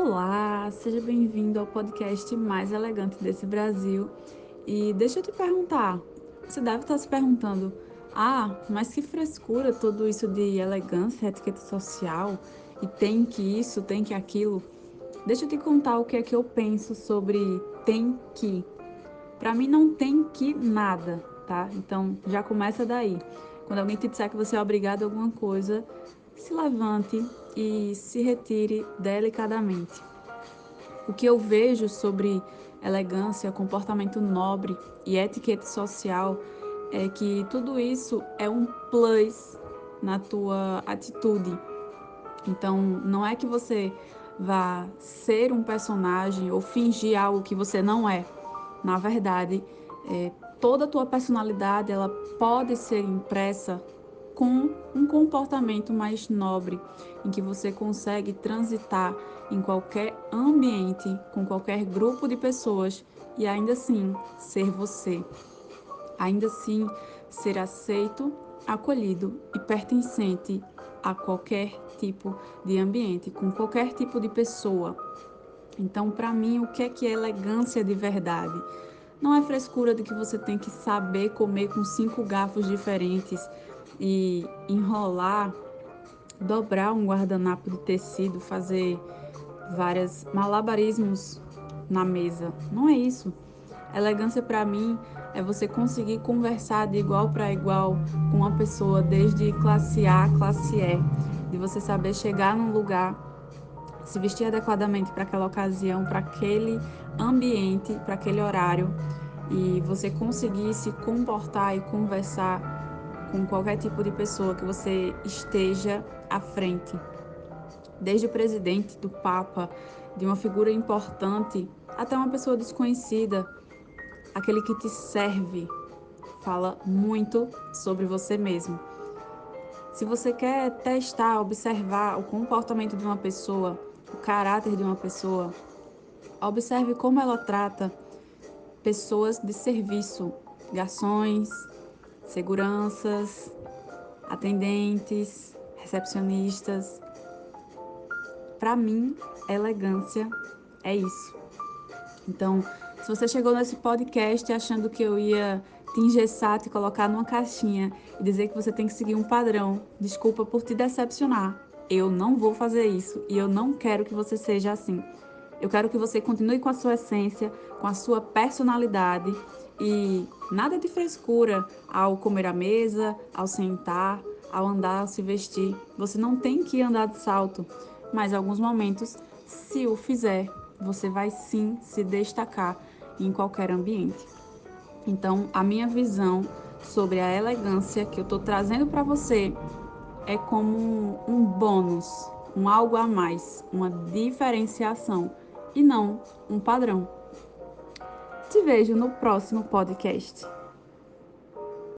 Olá, seja bem-vindo ao podcast mais elegante desse Brasil. E deixa eu te perguntar, você deve estar se perguntando: ah, mas que frescura tudo isso de elegância, etiqueta social, e tem que isso, tem que aquilo. Deixa eu te contar o que é que eu penso sobre tem que. Para mim não tem que nada, tá? Então já começa daí. Quando alguém te disser que você é obrigado a alguma coisa, se levante e se retire delicadamente. O que eu vejo sobre elegância, comportamento nobre e etiqueta social é que tudo isso é um plus na tua atitude. Então, não é que você vá ser um personagem ou fingir algo que você não é. Na verdade, é, toda a tua personalidade ela pode ser impressa com um comportamento mais nobre, em que você consegue transitar em qualquer ambiente, com qualquer grupo de pessoas e ainda assim ser você. Ainda assim ser aceito, acolhido e pertencente a qualquer tipo de ambiente, com qualquer tipo de pessoa. Então, para mim, o que é que é elegância de verdade? Não é frescura de que você tem que saber comer com cinco garfos diferentes e enrolar, dobrar um guardanapo de tecido, fazer vários malabarismos na mesa. Não é isso. Elegância para mim é você conseguir conversar de igual para igual com uma pessoa desde classe A, classe E, de você saber chegar num lugar, se vestir adequadamente para aquela ocasião, para aquele ambiente, para aquele horário e você conseguir se comportar e conversar com qualquer tipo de pessoa que você esteja à frente. Desde o presidente, do Papa, de uma figura importante, até uma pessoa desconhecida, aquele que te serve, fala muito sobre você mesmo. Se você quer testar, observar o comportamento de uma pessoa, o caráter de uma pessoa, observe como ela trata pessoas de serviço, garçons, seguranças, atendentes, recepcionistas. Para mim, elegância é isso. Então, se você chegou nesse podcast achando que eu ia te engessar, te colocar numa caixinha e dizer que você tem que seguir um padrão, desculpa por te decepcionar. Eu não vou fazer isso e eu não quero que você seja assim. Eu quero que você continue com a sua essência, com a sua personalidade e nada de frescura ao comer à mesa, ao sentar, ao andar, ao se vestir. Você não tem que andar de salto, mas em alguns momentos, se o fizer, você vai sim se destacar em qualquer ambiente. Então, a minha visão sobre a elegância que eu estou trazendo para você é como um bônus, um algo a mais, uma diferenciação e não um padrão. Te vejo no próximo podcast.